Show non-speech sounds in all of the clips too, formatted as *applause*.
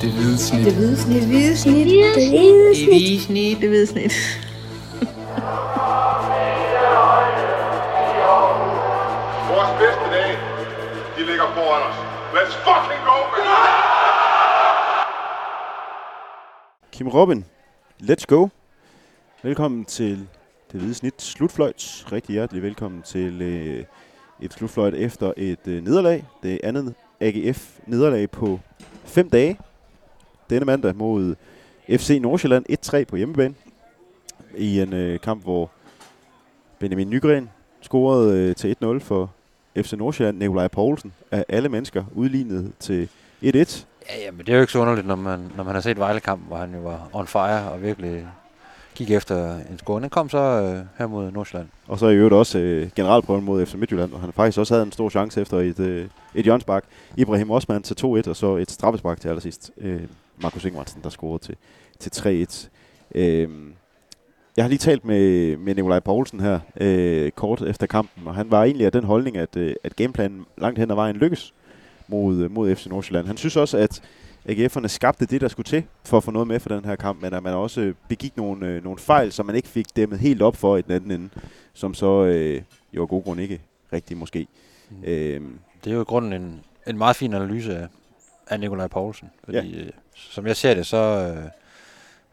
Det hvide snit. Det hvide snit. Det hvide snit. Det hvide Det hvide snit. Det hvide snit. *laughs* Vores bedste dage, de ligger foran os. Let's fucking go, man! Kim Robin, let's go. Velkommen til det hvide snit slutfløjt. Rigtig hjertelig velkommen til øh, et slutfløjt efter et øh, nederlag. Det andet AGF-nederlag på fem dage. Denne mandag mod FC Nordsjælland 1-3 på hjemmebane. I en øh, kamp, hvor Benjamin Nygren scorede øh, til 1-0 for FC Nordsjælland. Nikolaj Poulsen af alle mennesker udlignet til 1-1. Ja, jamen, det er jo ikke så underligt, når man, når man har set Vejle-kamp, hvor han jo var on fire og virkelig gik efter en score. Den kom så øh, her mod Nordsjælland. Og så i øvrigt også øh, generalprøven mod FC Midtjylland, hvor han faktisk også havde en stor chance efter et, øh, et hjørnsbak. Ibrahim Osman til 2-1, og så et straffespark til allersidst. Øh, Markus Ingvartsen, der scorede til, til 3-1. Øh, jeg har lige talt med, med Nikolaj Poulsen her øh, kort efter kampen, og han var egentlig af den holdning, at, øh, at gameplanen langt hen ad vejen lykkes mod, øh, mod FC Nordsjælland. Han synes også, at AGF'erne skabte det, der skulle til for at få noget med for den her kamp, men at man også begik nogle, øh, nogle fejl, som man ikke fik dæmmet helt op for i den anden ende, som så øh, jo af god grund ikke rigtig måske. Mm. Øh, Det er jo i grunden en, en meget fin analyse af, af Nikolaj Poulsen. Fordi, ja. øh, som jeg ser det, så, øh,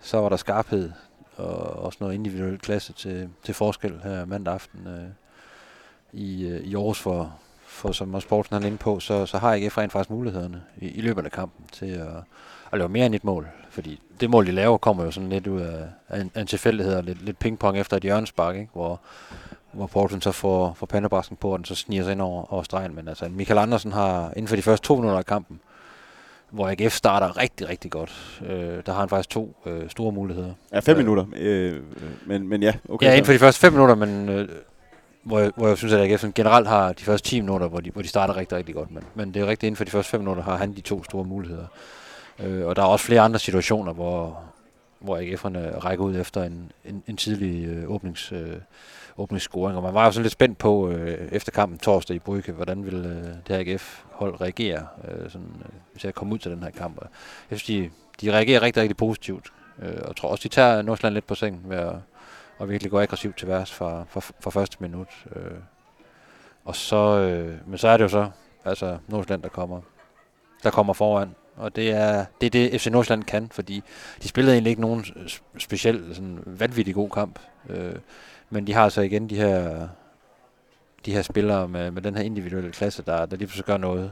så var der skarphed og også noget individuel klasse til, til forskel her mandag aften øh, i, øh, i Aarhus for, for som også Poulsen er inde på, så, så har AGF rent faktisk mulighederne i, i løbet af kampen til at, at lave mere end et mål. Fordi det mål, de laver, kommer jo sådan lidt ud af, af, en, af en tilfældighed og lidt, lidt pingpong efter et hjørnespark, ikke? hvor hvor Poulsen så får, får pandebrasken på, og den så sniger sig ind over, over stregen. Men altså, Michael Andersen har inden for de første to minutter af kampen, hvor AGF starter rigtig, rigtig godt. Øh, der har han faktisk to øh, store muligheder. ja, fem Øh, minutter, øh, men, men ja, okay. Ja, inden for de første fem minutter, men øh, hvor, jeg, hvor jeg synes, at AGF generelt har de første 10 minutter, hvor de, hvor de starter rigtig, rigtig godt. Men, men det er rigtigt, inden for de første fem minutter har han de to store muligheder. Øh, og der er også flere andre situationer, hvor, hvor AGF'erne rækker ud efter en, en, en tidlig øh, åbnings, øh, åbningsscoring. Og man var jo sådan lidt spændt på øh, efter kampen torsdag i Brygge, hvordan ville øh, det her AGF-hold reagere, øh, sådan, øh, hvis jeg kom ud til den her kamp. Og jeg synes, de, de reagerer rigtig, rigtig positivt. Øh, og tror også, de tager Nordsjælland lidt på sengen ved at, at virkelig gå aggressivt til værs fra, fra, fra første minut. Øh. Og så, øh, men så er det jo så, altså Nordsjælland, der kommer, der kommer foran. Og det er, det er det, FC Nordsjælland kan, fordi de spillede egentlig ikke nogen speciel sådan vanvittig god kamp. Øh, men de har så igen de her, de her spillere med, med den her individuelle klasse, der, der lige pludselig gør noget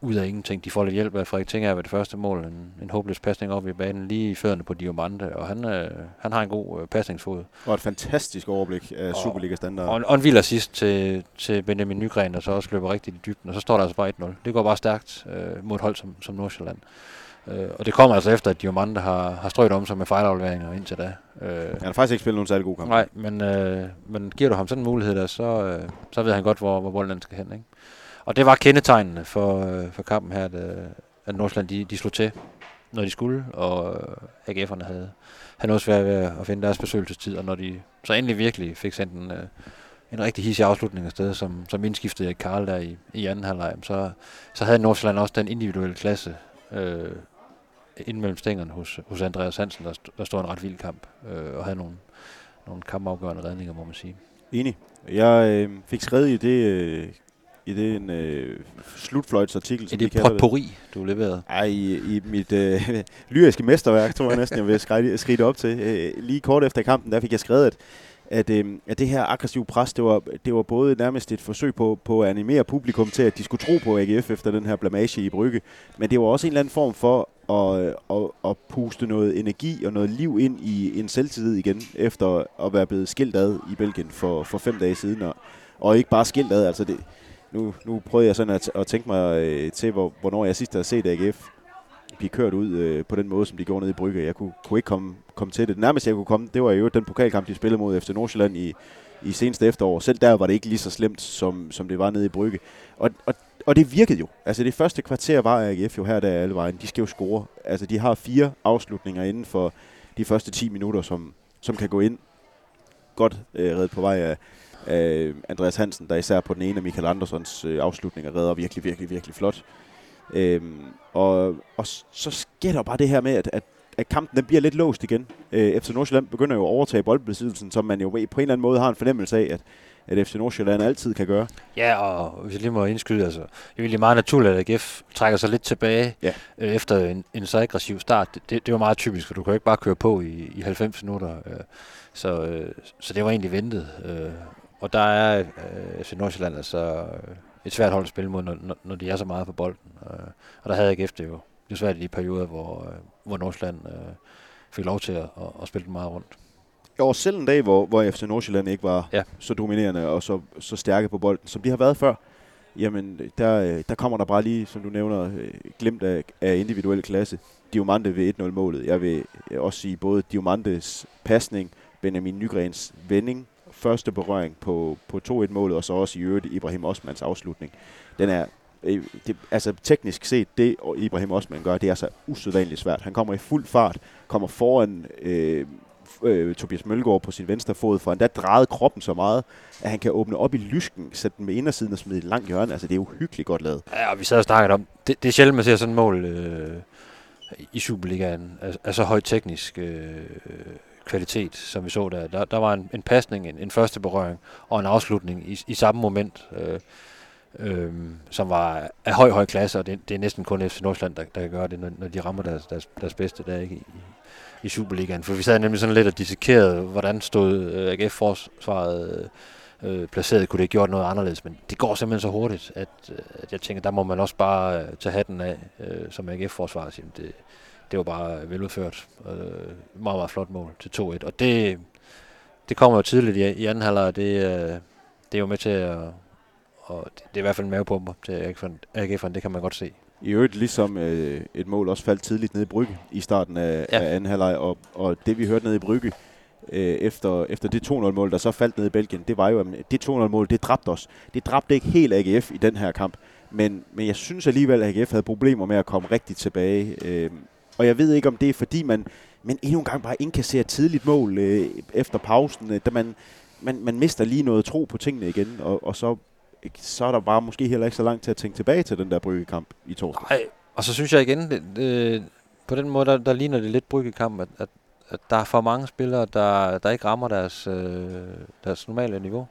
ud af ingenting. De får lidt hjælp af Frederik Tinger ved det første mål. En, en håbløs pasning op i banen, lige i fødderne på Diomande, og han, øh, han har en god øh, pasningsfod. Og et fantastisk overblik af Superliga-standard. Og, og en vild assist til, til Benjamin Nygren, der så også løber rigtig i dybden, og så står der altså bare 1-0. Det går bare stærkt øh, mod et hold som, som Nordsjælland. Øh, og det kommer altså efter, at Diomande har, har strøget om sig med fejlafleveringer indtil da. Øh, Han har faktisk ikke spillet nogen særlig god kamp. Nej, men, øh, men giver du ham sådan en mulighed der, så, øh, så ved han godt, hvor, hvor bolden skal hen. Ikke? Og det var kendetegnende for, øh, for kampen her, at, øh, at Nordsjælland de, de slog til, når de skulle, og øh, AGF'erne havde, havde noget svært ved at finde deres besøgelsestid, og når de så endelig virkelig fik sendt en, øh, en rigtig hissig afslutning afsted, som, som indskiftede Erik Karl der i, i anden halvleg, så, så havde Nordsjælland også den individuelle klasse øh, ind mellem stængerne hos, hos Andreas Hansen, der, st- der stod en ret vild kamp, øh, og havde nogle, nogle kampafgørende redninger, må man sige. Enig. Jeg øh, fik skrevet i det, øh, i det en øh, slutfløjtsartikel, som vi det det. potpourri, du leverede. Ej, i, i mit øh, *laughs* lyriske mesterværk, tror jeg næsten, jeg vil skrive det op til. Øh, lige kort efter kampen, der fik jeg skrevet, at, at, øh, at det her aggressive pres, det var, det var både nærmest et forsøg på, på at animere publikum til, at de skulle tro på AGF efter den her blamage i Brygge. Men det var også en eller anden form for at, at, at puste noget energi og noget liv ind i en selvtillid igen, efter at være blevet skilt ad i Belgien for, for fem dage siden. Og, og ikke bare skilt ad, altså det, nu, nu prøvede jeg sådan at, at tænke mig øh, til, hvor, hvornår jeg sidst havde set AGF blive kørt ud øh, på den måde, som de gjorde nede i Brygge. Jeg kunne, kunne ikke komme, komme til det. Nærmest jeg kunne komme, det var jo den pokalkamp, de spillede mod FC Nordsjælland i, i seneste efterår. Selv der var det ikke lige så slemt, som, som det var nede i Brygge. Og, og, og det virkede jo. Altså det første kvarter var AGF jo her, der er alle vejen. De skal jo score. Altså de har fire afslutninger inden for de første 10 minutter, som, som kan gå ind. Godt øh, reddet på vej af, af Andreas Hansen, der især på den ene af Michael Andersons øh, afslutninger redder virkelig, virkelig, virkelig flot. Øhm, og, og så sker der bare det her med, at, at, at kampen den bliver lidt låst igen. Øh, FC Nordsjælland begynder jo at overtage boldbesiddelsen, som man jo på en eller anden måde har en fornemmelse af, at, at FC Nordsjælland altid kan gøre. Ja, og hvis jeg lige må indskyde, altså, det er egentlig meget naturligt, at AGF trækker sig lidt tilbage Ja. øh, efter en, en så aggressiv start. Det, det, det var meget typisk, for du kan jo ikke bare køre på i, i 90 minutter. Øh, så, øh, så det var egentlig ventet. Øh, og der er øh, FC Nordsjælland altså et svært hold at spille mod, når, når, de er så meget på bolden. Øh, og der havde AGF det jo. Det svært i de perioder, hvor, øh, hvor Nordsjælland øh, fik lov til at, at, at spille den meget rundt. Og selv en dag, hvor, hvor FC Nordsjælland ikke var Ja. så dominerende og så, så stærke på bolden, som de har været før, jamen der, øh, der kommer der bare lige, som du nævner, øh, glemt af, af individuel klasse. Diomande ved 1-0-målet. Jeg vil også sige både Diomandes pasning, Benjamin Nygrens vending, første berøring på, på 2-1-målet, og så også i øvrigt Ibrahim Osmans afslutning. Den er, øh, det, altså teknisk set, det Ibrahim Osman gør, det er så usædvanligt svært. Han kommer i fuld fart, kommer foran øh, øh, Tobias Mølgaard på sin venstre fod, for han der drejede kroppen så meget, at han kan åbne op i lysken, sætte den med indersiden og smide et langt hjørne. Altså, det er uhyggeligt godt lavet. Ja, og vi sad og snakkede om, det, det er sjældent, man ser sådan et mål øh, i Superligaen af, af så højt teknisk øh, kvalitet, som vi så der. Der, der var en, en pasning, en, en første berøring og en afslutning i, i samme moment, øh, øh, som var af høj, høj klasse, og det, det er næsten kun FC Nordsjælland, der, der kan gøre det, når, når de rammer deres, deres, deres bedste der ikke, i, i Superligaen. For vi sad nemlig sådan lidt og dissekerede, hvordan stod øh, AGF-forsvaret øh, øh, placeret, kunne det have gjort noget anderledes, men det går simpelthen så hurtigt, at, øh, at jeg tænker, der må man også bare øh, tage hatten af øh, som AGF-forsvaret og det, det var bare veludført. Øh, meget, meget flot mål til 2-1, og det, det kommer jo tidligt i, i anden halvleg, det, øh, det er jo med til at, og det, det er i hvert fald en mavepumper til AGF'eren, det kan man godt se. I øvrigt ligesom øh, et mål også faldt tidligt nede i Brygge i starten af, Ja. ja. af anden halvleg, og, og det vi hørte nede i Brygge, øh, efter, efter det 2-0-mål, der så faldt ned i Belgien, det var jo, at det 2-0-mål, det dræbte os. Det dræbte ikke helt AGF i den her kamp, men, men jeg synes alligevel, at AGF havde problemer med at komme rigtigt tilbage. Øh, og jeg ved ikke, om det er fordi, man, men endnu en gang bare indkasserer et tidligt mål øh, efter pausen, øh, da man, man, man mister lige noget tro på tingene igen, og, og så, så er der bare måske heller ikke så langt til at tænke tilbage til den der bryggekamp i torsdag. Nej, og så synes jeg igen, det, det, på den måde, der, der ligner det lidt bryggekamp, at, at, at der er for mange spillere, der, der ikke rammer deres, øh, deres normale niveau.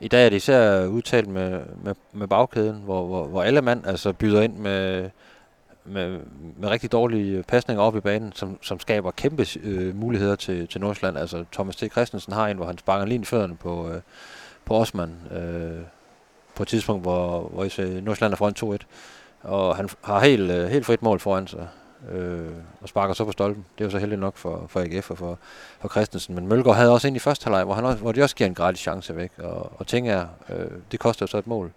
I dag er det især udtalt med, med, med bagkæden, hvor, hvor, hvor alle mand altså byder ind med, med, med rigtig dårlige pasninger op i banen, som, som skaber kæmpe øh, muligheder til, til Nordsjælland. Altså Thomas T. Christensen har en, hvor han sparker lige fødderne på, øh, på Osman øh, på et tidspunkt, hvor, hvor FC Nordsjælland er foran 2-1 og han har helt, øh, helt frit mål foran sig, øh, og sparker så på stolpen. Det er jo så heldigt nok for, for AGF og for, for Christensen. Men Mølgaard havde også ind i første halvleg, hvor, han også, hvor de også giver en gratis chance væk, og, og ting er, øh, det koster jo så et mål. Øh,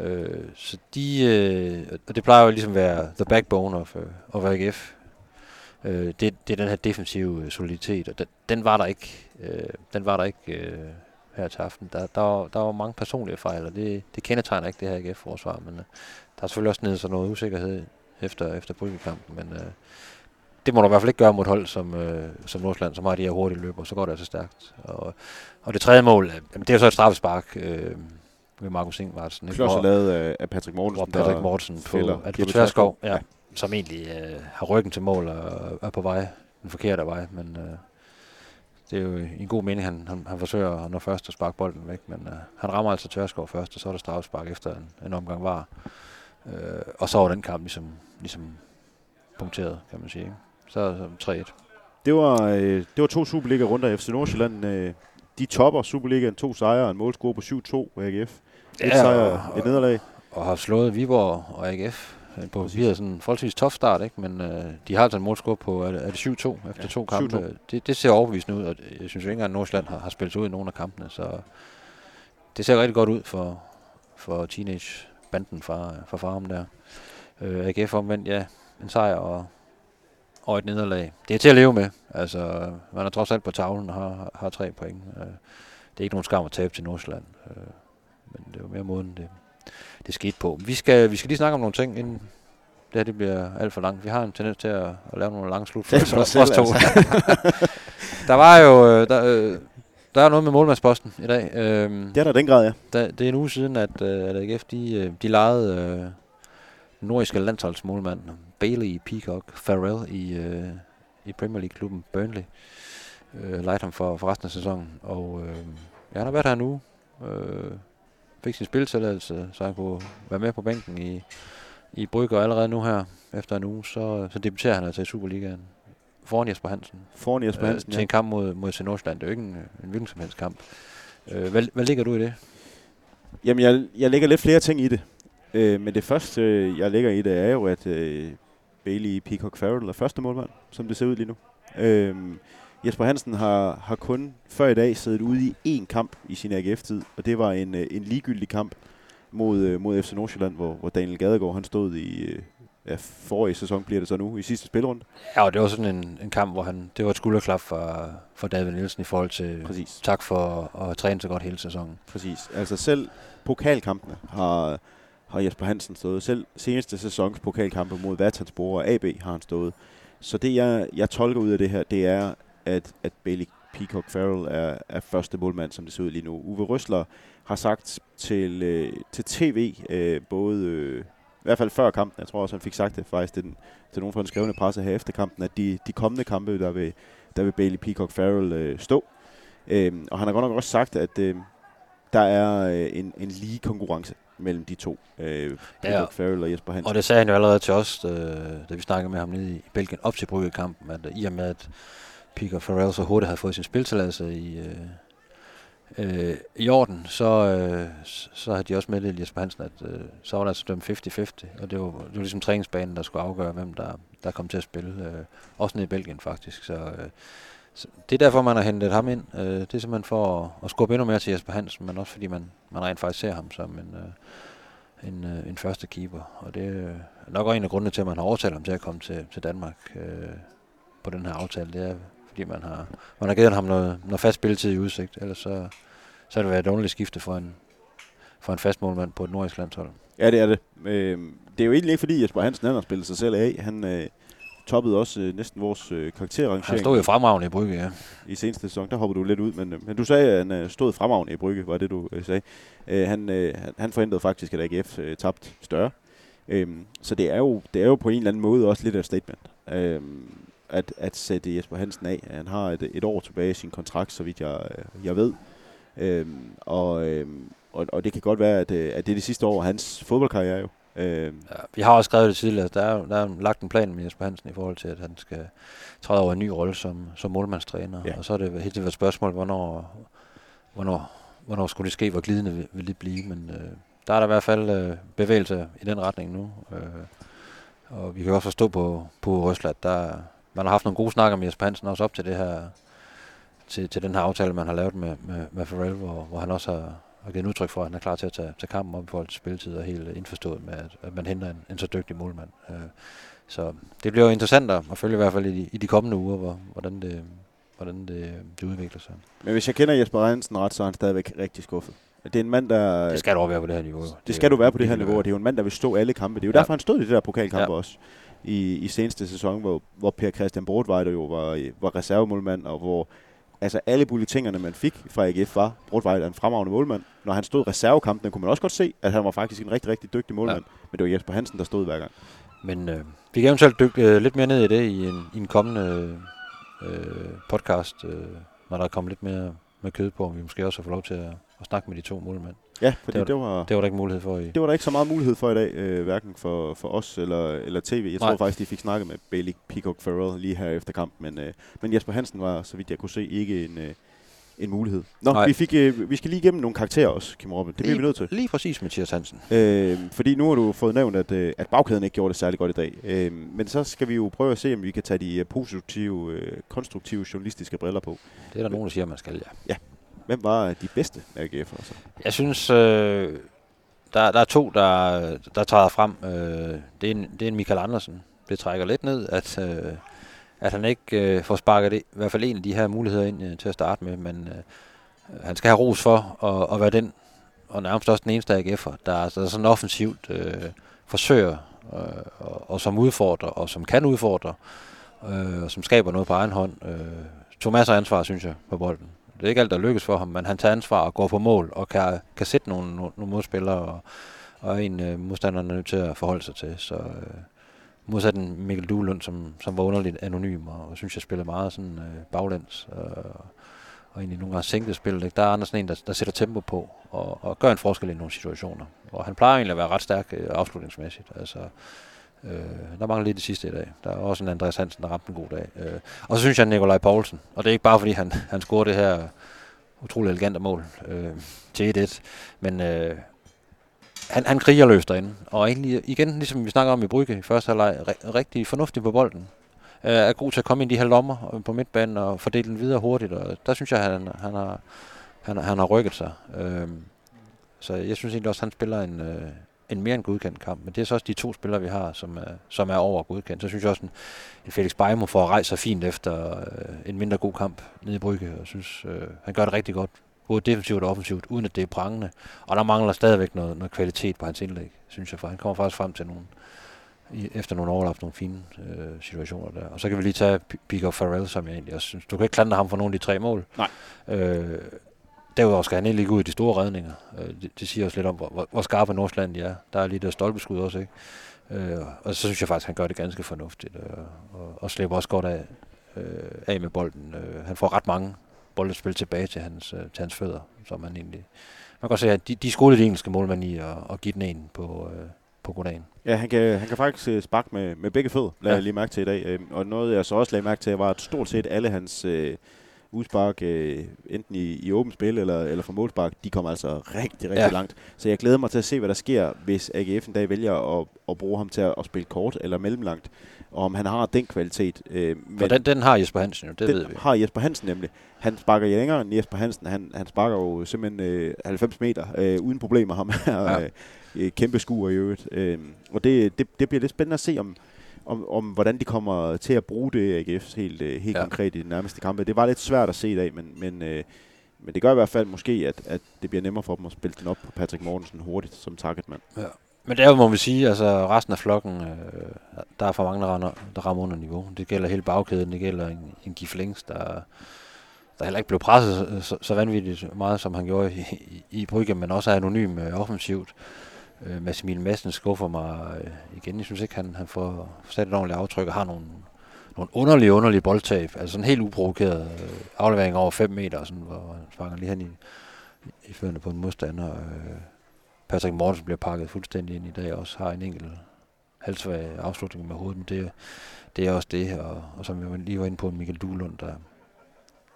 Øh, så de, øh, og det plejer jo ligesom at være the backbone of, øh, of AGF. Øh, det, det er den her defensive øh, soliditet, og den, den var der ikke, øh, den var der ikke øh, her til aften. Der, der, var, der var mange personlige fejl, og det, det kendetegner ikke det her AGF-forsvar, men øh, der er selvfølgelig også nede så noget usikkerhed efter, efter Brygge-kampen, men øh, det må du i hvert fald ikke gøre mod et hold som, øh, som Nordsjælland, som har de her hurtige løber, så går det altså stærkt. Og, og det tredje mål, øh, det er jo så et straffespark øh, med Markus Ingvartsen. Klodser Hvor- lavet af, af Patrick Mortensen. hvor Patrick Mortensen på, er på Tverskov, Tverskov. ja, som egentlig øh, har ryggen til mål og er på vej, den forkerte vej, men øh, det er jo i en god mening, han, han, han forsøger at nå først at sparke bolden væk, men øh, han rammer altså Tørskov først, og så er der straffespark efter en, en omgang var. Øh, og så var den kamp ligesom, ligesom punkteret, kan man sige. Så, så 3-1. Det var, øh, det var to Superliga-runder. FC Nordsjælland, øh, de topper Superligaen. To sejre og en målscore på 7-2 AGF. Et Ja, sejr, og- et nederlag. Og har slået Viborg og AGF på papiret sådan en forholdsvis tof start, ikke? men øh, de har altså en målscore på, er det, er det 7-2 efter Ja, to kampe? 7-2. Det, det ser overbevisende ud, og jeg synes jo ikke engang, at Nordsjælland har, har spillet ud i nogle af kampene, så det ser rigtig godt ud for, for teenage-banden fra, fra Farum der. Øh, AGF omvendt, ja, en sejr og, og et nederlag. Det er til at leve med. Altså, man er trods alt på tavlen og har, har tre point. Øh, det er ikke nogen skam at tabe til Nordsjælland, øh, men det er jo mere måden, det, det skete på. Vi skal, vi skal lige snakke om nogle ting, inden det her det bliver alt for langt. Vi har en tendens til at, at lave nogle lange Det er os to. altså. *laughs* der var jo øh, der, øh, der er noget med målmandsposten i dag. Øhm, Det er der den grad, ja. der, det er en uge siden, at, øh, at AGF de, øh, de lejede øh, nordiske landsholdsmålmand, Bailey Peacock Farrell i, øh, i Premier League-klubben Burnley. Øh, lejede ham for, for resten af sæsonen, og øh, ja, han har været her nu. Øh, fik sin spiltilladelse, så han kunne være med på bænken i, i Brygge, og allerede nu her, efter en uge, så, så debuterer han altså i Superligaen foran Jesper Hansen. Foran Jesper Hansen, øh, til en kamp mod, mod Nordsjælland. Det er jo ikke en, en hvilken som helst kamp. Øh, hvad, hvad ligger du i det? Jamen, jeg, jeg lægger lidt flere ting i det. Øh, men det første, øh, jeg lægger i det, er jo, at øh, Bailey Peacock Farrell er første målmand, som det ser ud lige nu. Øh, Jesper Hansen har, har kun før i dag siddet ude i én kamp i sin AGF-tid, og det var en, øh, en ligegyldig kamp mod, øh, mod FC Nordsjælland, hvor, hvor Daniel Gadegaard han stod i øh, ja, forrige sæson, bliver det så nu, i sidste spilrunde. Ja, og det var sådan en, en kamp, hvor han, det var et skulderklap for, for David Nielsen i forhold til Præcis. tak for at træne så godt hele sæsonen. Præcis. Altså selv pokalkampene har, har Jesper Hansen stået. Selv seneste sæsons pokalkampe mod Vatanspor og AB har han stået. Så det, jeg, jeg tolker ud af det her, det er, at, at Bailey Peacock Farrell er, er første målmand, som det ser ud lige nu. Uwe Røsler har sagt til, øh, til tv, øh, både øh, i hvert fald før kampen, jeg tror også, han fik sagt det faktisk til, den, til nogen fra den skrevne presse her efter kampen, at de, de kommende kampe, der vil, der vil Bailey Peacock Farrell øh, stå. Øh, og han har godt nok også sagt, at øh, der er øh, en, en lige konkurrence mellem de to, øh, Peacock ja. Farrell og Jesper Hansen. Og det sagde han jo allerede til os, øh, da vi snakkede med ham nede i Belgien op til Brygge-kampen, at i og med, at Peacock Farrell så hurtigt havde fået sin spiltilladelse i, øh, øh, i orden, så, øh, så havde de også meddelt Jesper Hansen, at øh, så var der altså dømt 50-50, og det var, det var ligesom træningsbanen, der skulle afgøre, hvem der, der kom til at spille. Øh, også nede i Belgien faktisk, så, øh, så det er derfor, man har hentet ham ind. Øh, det er simpelthen for at, at skubbe endnu mere til Jesper Hansen, men også fordi man, man rent faktisk ser ham som en, øh, en, øh, en første keeper, og det er øh, nok også en af grundene til, at man har overtalt ham til at komme til, til Danmark øh, på den her aftale. Det er, fordi man har, man har givet ham noget, noget fast spilletid i udsigt, ellers så, så har det været et underligt skifte for en, for en fast målmand på et nordisk landshold. Ja, det er det. Øh, det er jo egentlig ikke fordi Jesper Hansen han har spillet sig selv af. Han øh, toppede også øh, næsten vores øh, karakterrangering. Han stod jo fremragende i Brygge, ja. I seneste sæson, der hoppede du lidt ud, men, øh, men du sagde, at han øh, stod fremragende i Brygge, var det du øh, sagde. Øh, han, øh, han, forhindrede faktisk, at AGF øh, tabte større. Øh, så det er, jo, det er jo på en eller anden måde også lidt af statement. Øh, at, at sætte Jesper Hansen af. Han har et, et år tilbage i sin kontrakt, så vidt jeg, jeg ved. Øhm, og, øhm, og, og det kan godt være, at, at det er det sidste år hans fodboldkarriere jo. Øhm. Ja, vi har også skrevet det tidligere. Der er, der er lagt en plan med Jesper Hansen i forhold til, at han skal træde over en ny rolle som, som målmandstræner. Ja. Og så er det helt et spørgsmål, hvornår, hvornår, hvornår skulle det ske, hvor glidende vil, vil det blive. Men øh, der er der i hvert fald øh, bevægelse i den retning nu. Øh, og vi kan også forstå på, på Røsler, at der, man har haft nogle gode snakker med Jesper Hansen også op til det her til, til den her aftale, man har lavet med, med, med Farrell, hvor, hvor han også har, har givet udtryk for, at han er klar til at tage, tage kampen op i forhold til spilletid og helt indforstået med, at, at man henter en, en så dygtig målmand. Øh, så det bliver jo interessant at følge i hvert fald i de, i de kommende uger, hvor, hvordan, det, hvordan det, det udvikler sig. Men hvis jeg kender Jesper Hansen ret, så er han stadigvæk rigtig skuffet. Det er en mand, der... Det skal du også være på det her niveau. Det, det skal du være på det her niveau, og det er jo en mand, der vil stå alle kampe. Det er jo ja. derfor, han stod i det der pokalkamp ja. også i, i seneste sæson, hvor, hvor Per Christian Brodvejder jo var, var reservemålmand, og hvor altså alle bulletingerne, man fik fra AGF, var Brodvejder en fremragende målmand. Når han stod reservekampene, kunne man også godt se, at han var faktisk en rigtig, rigtig dygtig målmand. Ja. Men det var Jesper Hansen, der stod hver gang. Men øh, vi kan eventuelt dykke øh, lidt mere ned i det i en, i en kommende øh, podcast, øh, når der er kommet lidt mere med kød på, om vi måske også har fået lov til at, at snakke med de to målmænd. Ja, fordi det var, det var, det var der ikke mulighed for i. Det var der ikke så meget mulighed for i dag, øh, hverken for, for os eller, eller tv. Jeg Nej. tror faktisk, de fik snakket med Bailey Peacock Farrell lige her efter kampen, men, øh, men Jesper Hansen var, så vidt jeg kunne se, ikke en, øh, en mulighed. Nå, vi, fik, øh, vi skal lige igennem nogle karakterer også, Kim Robin. Det bliver vi nødt til. Lige præcis, Mathias Hansen. Øh, fordi nu har du fået nævnt, at, øh, at bagkæden ikke gjorde det særlig godt i dag. Øh, men så skal vi jo prøve at se, om vi kan tage de øh, positive, øh, konstruktive journalistiske briller på. Det er der nogen, der siger, man skal, ja. Ja. Hvem var de bedste AGF'ere så? Jeg synes, øh, der, der er to, der, der træder frem. Øh, det, er en, det er en Michael Andersen. Det trækker lidt ned, at, øh, at han ikke øh, får sparket det, i hvert fald en af de her muligheder ind øh, til at starte med. Men øh, han skal have ros for at, at være den, og nærmest også den eneste AGF'er, der, der sådan offensivt øh, forsøger, øh, og, og som udfordrer, og som kan udfordre, øh, og som skaber noget på egen hånd. Øh, tog masser af ansvar, synes jeg, på bolden. Det er ikke alt, der lykkes for ham, men han tager ansvar og går på mål og kan, kan sætte nogle, nogle, modspillere og, og en øh, modstanderne er nødt til at forholde sig til. Så øh, modsat en Mikkel Duelund, som, som var underligt anonym, og, og synes, jeg spillede meget sådan øh, baglæns, øh, og egentlig nogle gange sænket spillet. Ikke? Der er Andersen en, der, der sætter tempo på, og, og gør en forskel i nogle situationer. Og han plejer egentlig at være ret stærk øh, afslutningsmæssigt. Altså, øh, der mangler lidt det sidste i dag. Der er også en Andreas Hansen, der ramte en god dag. Øh, og så synes jeg, Nikolaj Poulsen, og det er ikke bare, fordi han, han scorer det her utrolig elegante mål øh, til 1-1, men øh, han, han kriger løs derinde. Og egentlig igen, ligesom vi snakker om i Brygge i første halvleg, rigtig fornuftig på bolden. Øh, er god til at komme ind i de her lommer øh, på midtbanen og fordele den videre hurtigt. Og der synes jeg, han, han, har, han, han har rykket sig. Øh, så jeg synes egentlig også, at han spiller en, øh, en mere end godkendt kamp. Men det er så også de to spillere, vi har, som er, som er over godkendt. Så synes jeg også, en, en Felix Beimo får at rejse sig fint efter øh, en mindre god kamp nede i Brygge. Og synes, øh, han gør det rigtig godt både defensivt og offensivt, uden at det er prangende. Og der mangler stadigvæk noget, noget kvalitet på hans indlæg, synes jeg, for han kommer faktisk frem til nogle, i, efter nogle overlap, nogle fine øh, situationer der. Og så kan vi lige tage Pico Farrell, som jeg egentlig også synes. Du kan ikke klandre ham for nogle af de tre mål. Nej. Øh, derudover skal han ikke ligge ud i de store redninger. Øh, det, det, siger også lidt om, hvor, hvor skarpe Nordsjælland de er. Der er lige der stolpeskud også, ikke? Øh, og så synes jeg faktisk, han gør det ganske fornuftigt, øh, og, og slipper også godt af, øh, af med bolden. Øh, han får ret mange boldspil tilbage til hans, øh, til hans fødder, som man egentlig... Man kan godt se, at de, de skolede de engelske målmænd i at, at give den en på, øh, på goddagen. Ja, han kan, han kan faktisk sparke med, med begge fødder, lader ja. jeg lige mærke til i dag. Og noget, jeg så også lagde mærke til, var, at stort set alle hans øh, udspark, øh, enten i, i åbent spil eller, eller for målspark, de kommer altså rigtig, rigtig ja. langt. Så jeg glæder mig til at se, hvad der sker, hvis AGF en dag vælger at, at bruge ham til at, at spille kort eller mellemlangt og om han har den kvalitet. Øh, men For den, den har Jesper Hansen jo, det ved vi. har Jesper Hansen nemlig. Han sparker længere end Jesper Hansen. Han, han sparker jo simpelthen øh, 90 meter øh, uden problemer. Ham her ja. *laughs* øh, kæmpe skuer i øvrigt. Øh, og det, det, det bliver lidt spændende at se, om, om, om hvordan de kommer til at bruge det AGF helt, øh, helt ja. konkret i de nærmeste kampe. Det var lidt svært at se i dag, men, men, øh, men det gør i hvert fald måske, at, at det bliver nemmere for dem at spille den op på Patrick Mortensen hurtigt som targetmand. Ja. Men det er jo, må vi sige, altså resten af flokken, øh, der er for mange, der, rammer, der rammer under niveau. Det gælder hele bagkæden, det gælder en, en Giflings, der, der heller ikke blev presset så, så vanvittigt meget, som han gjorde i, i, i Brygge, men også er anonym øh, offensivt. Øh, Massimil Madsen skuffer mig øh, igen. Jeg synes ikke, han, han får sat et ordentligt aftryk og har nogle, nogle underlige, underlige boldtab. Altså sådan helt uprovokeret øh, aflevering over 5 meter, sådan, hvor han fanger lige hen i, i førende på en modstander. Øh, Patrick Mortensen bliver pakket fuldstændig ind i dag, også har en enkelt halvsvag afslutning med hovedet, men det, det er også det, og, og som vi lige var inde på, Michael Duhlund, der,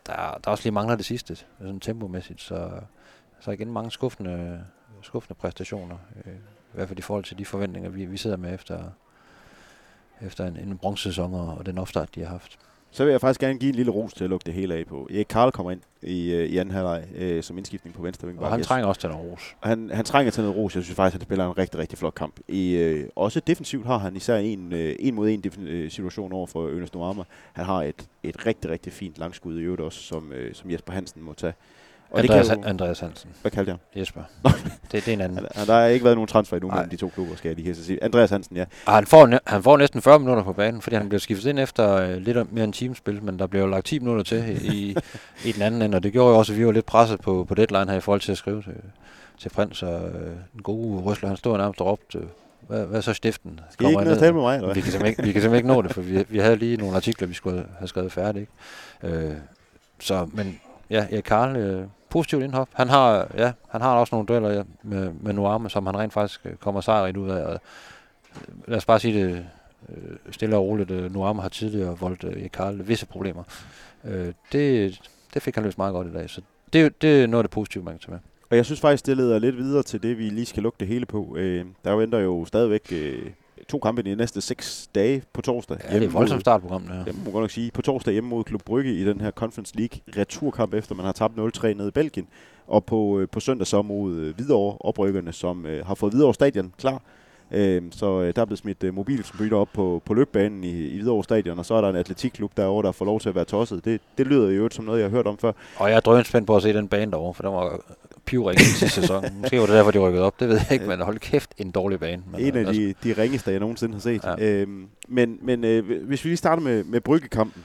der, der også lige mangler det sidste, sådan tempomæssigt, så, så igen mange skuffende, skuffende præstationer, øh, i hvert fald i forhold til de forventninger, vi, vi sidder med efter, efter en, en bronzesæson og, og den opstart, de har haft. Så vil jeg faktisk gerne give en lille ros til at lukke det hele af på. Erik Karl kommer ind i, øh, i anden halvleg øh, som indskiftning på venstre Og han trænger også til noget ros. Han, han trænger til noget ros. Jeg synes faktisk, at han spiller en rigtig, rigtig flot kamp. I, øh, også defensivt har han især en, øh, en mod en øh, situation over for Ønes Noama. Han har et, et rigtig, rigtig fint langskud i øvrigt også, som, øh, som Jesper Hansen må tage. Og Andreas, det kan jo, Andreas Hansen. Hvad kaldte jeg Jesper. det, det er en anden. *laughs* Ja, der har ikke været nogen transfer endnu mellem de to klubber, skal jeg lige sige. Andreas Hansen, ja. Og han får, han får næsten 40 minutter på banen, fordi han bliver skiftet ind efter øh, lidt mere end teamspil, men der bliver jo lagt 10 minutter til i, i den anden ende, og det gjorde jo også, at vi var lidt presset på, på deadline her i forhold til at skrive til, til Prins, og øh, den gode Røsler, han stod nærmest og råbte, øh, hvad, hvad så stiften? Skal I ikke ned med mig? Eller? Vi, kan ikke, vi kan simpelthen ikke nå det, for vi, vi havde lige nogle artikler, vi skulle have skrevet færdigt. Ikke? Øh, så, men ja, Erik Karl, øh, positivt indhop. Han har, ja, han har også nogle dueller med, med Nuama, som han rent faktisk øh, kommer sejrigt ud af. Og, øh, lad os bare sige det øh, stille og roligt. Nuama har tidligere voldt i Karl visse problemer. Det, det fik han løst meget godt i dag, så det, det er noget af det positive, man kan tage med. Og jeg synes faktisk, det leder lidt videre til det, vi lige skal lukke det hele på. Øh, der venter jo stadigvæk øh, to kampe de næste seks dage på torsdag. Ja, det er et voldsomt startprogram. Det må godt nok sige. På torsdag hjemme mod Klub Brygge i den her Conference League returkamp, efter man har tabt 0-3 nede i Belgien. Og på, øh, på søndag så mod øh, Hvidovre oprykkerne, som øh, har fået Hvidovre Stadion klar. Øh, så øh, der er blevet smidt øh, mobilcomputer op på, på løbbanen i, i Hvidovre Stadion, og så er der en atletikklub derovre, der får lov til at være tosset. Det, det lyder jo som noget, jeg har hørt om før. Og jeg er drønspændt på at se den bane derovre, for den var pivring i sidste sæson. *laughs* Måske var det derfor, de rykkede op. Det ved jeg ikke, men hold kæft, en dårlig bane. Men, en af altså. de, de ringeste, jeg nogensinde har set. Ja. Øhm, men men øh, hvis vi lige starter med, med Bryggekampen.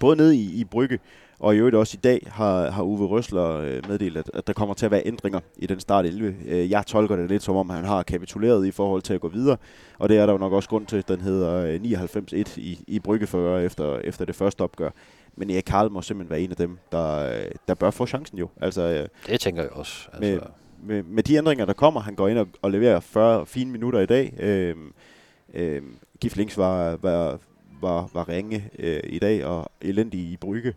Både nede i, i Brygge, Og i øvrigt også i dag har, har Uwe Røsler øh, meddelt, at, at der kommer til at være ændringer i den start 11. Øh, jeg tolker det lidt som om, han har kapituleret i forhold til at gå videre, og det er der jo nok også grund til, at den hedder øh, 99-1 i, i Brygge efter, efter det første opgør. Men Erik Karl må simpelthen være en af dem, der, der bør få chancen jo. Altså, øh, det tænker jeg også. Altså. Med, med, med de ændringer, der kommer, han går ind og, og leverer 40 fine minutter i dag. Øh, øh, Giflings var, var, var, var ringe øh, i dag og elendig i Brygge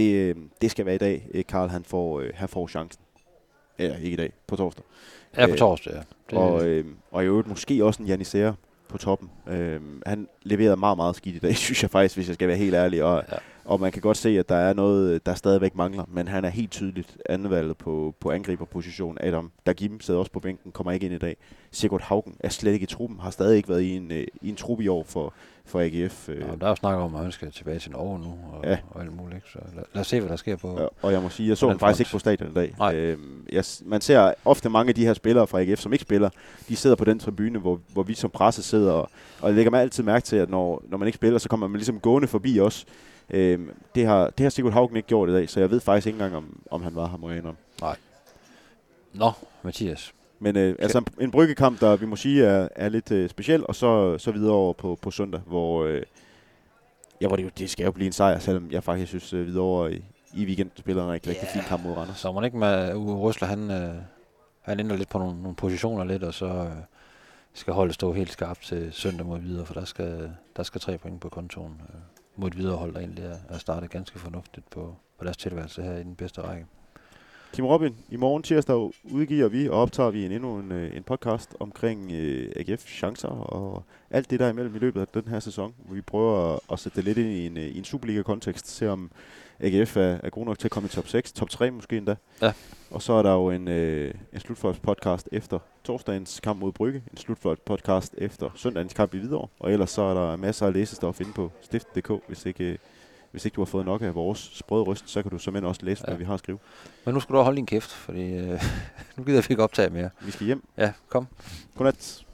det, øh, det skal være i dag, øh, Karl han får, øh, han får chancen. Eller ikke i dag, på torsdag. Ja, på torsdag, ja. Det og, øh, og i øvrigt måske også en Janisere på toppen. Øh, han leverede meget, meget skidt i dag, *laughs* synes jeg faktisk, hvis jeg skal være helt ærlig. Og, ja. og man kan godt se, at der er noget, der stadigvæk mangler, men han er helt tydeligt anvalget på, på angriberposition. Adam Dagim sidder også på bænken, kommer ikke ind i dag. Sigurd Haugen er slet ikke i truppen, har stadig ikke været i en, i en truppe i år for, for AGF. Øh. Ja, der er jo snak om, at han skal tilbage til Norge nu, og, ja. og alt muligt. Så lad, lad os se, hvad der sker på ja, Og jeg må sige, jeg så ham faktisk ikke på stadion i dag. Nej. Øhm, jeg, man ser ofte mange af de her spillere fra AGF, som ikke spiller, de sidder på den tribune, hvor, hvor vi som presse sidder, og, og jeg lægger mig altid mærke til, at når, når man ikke spiller, så kommer man ligesom gående forbi os. Øhm, det, har, det har Sigurd Haugen ikke gjort i dag, så jeg ved faktisk ikke engang, om, om han var her, må jeg Nej. Nå, Mathias. Men øh, altså en, bryggekamp, der vi må sige er, er lidt øh, speciel, og så, så videre over på, på søndag, hvor, øh, ja, hvor det, jo, det skal jo blive en sejr, selvom jeg faktisk synes øh, videre over i, i weekenden spiller en rigtig, yeah. rigtig fin kamp mod Randers. Så man ikke med Uwe Røsler, han, øh, han ændrer lidt på nogle, nogle positioner lidt, og så øh, skal holdet stå helt skarpt til søndag mod videre, for der skal, der skal tre point på kontoen øh, mod videre hold, der egentlig er, er startet ganske fornuftigt på, på deres tilværelse her i den bedste række. Kim Robin, i morgen tirsdag udgiver vi og optager vi en, endnu en, øh, en podcast omkring øh, AGF chancer og alt det der imellem i løbet af den her sæson, hvor vi prøver at, at sætte det lidt ind i en, øh, i en Superliga-kontekst, se om AGF er, er god nok til at komme i top 6, top 3 måske endda. Ja. Og så er der jo en, øh, en slutfløjts-podcast efter torsdagens kamp mod Brygge, en slutfløjts-podcast efter søndagens kamp i Hvidovre, og ellers så er der masser af læsestof inde på stift.dk, hvis ikke hvis ikke du har fået nok af vores sprøde ryst, så kan du simpelthen også læse, ja. hvad vi har at skrive. Men nu skal du holde din kæft, fordi øh, *laughs* nu gider vi ikke optage mere. Vi skal hjem. Ja, kom. Godnat.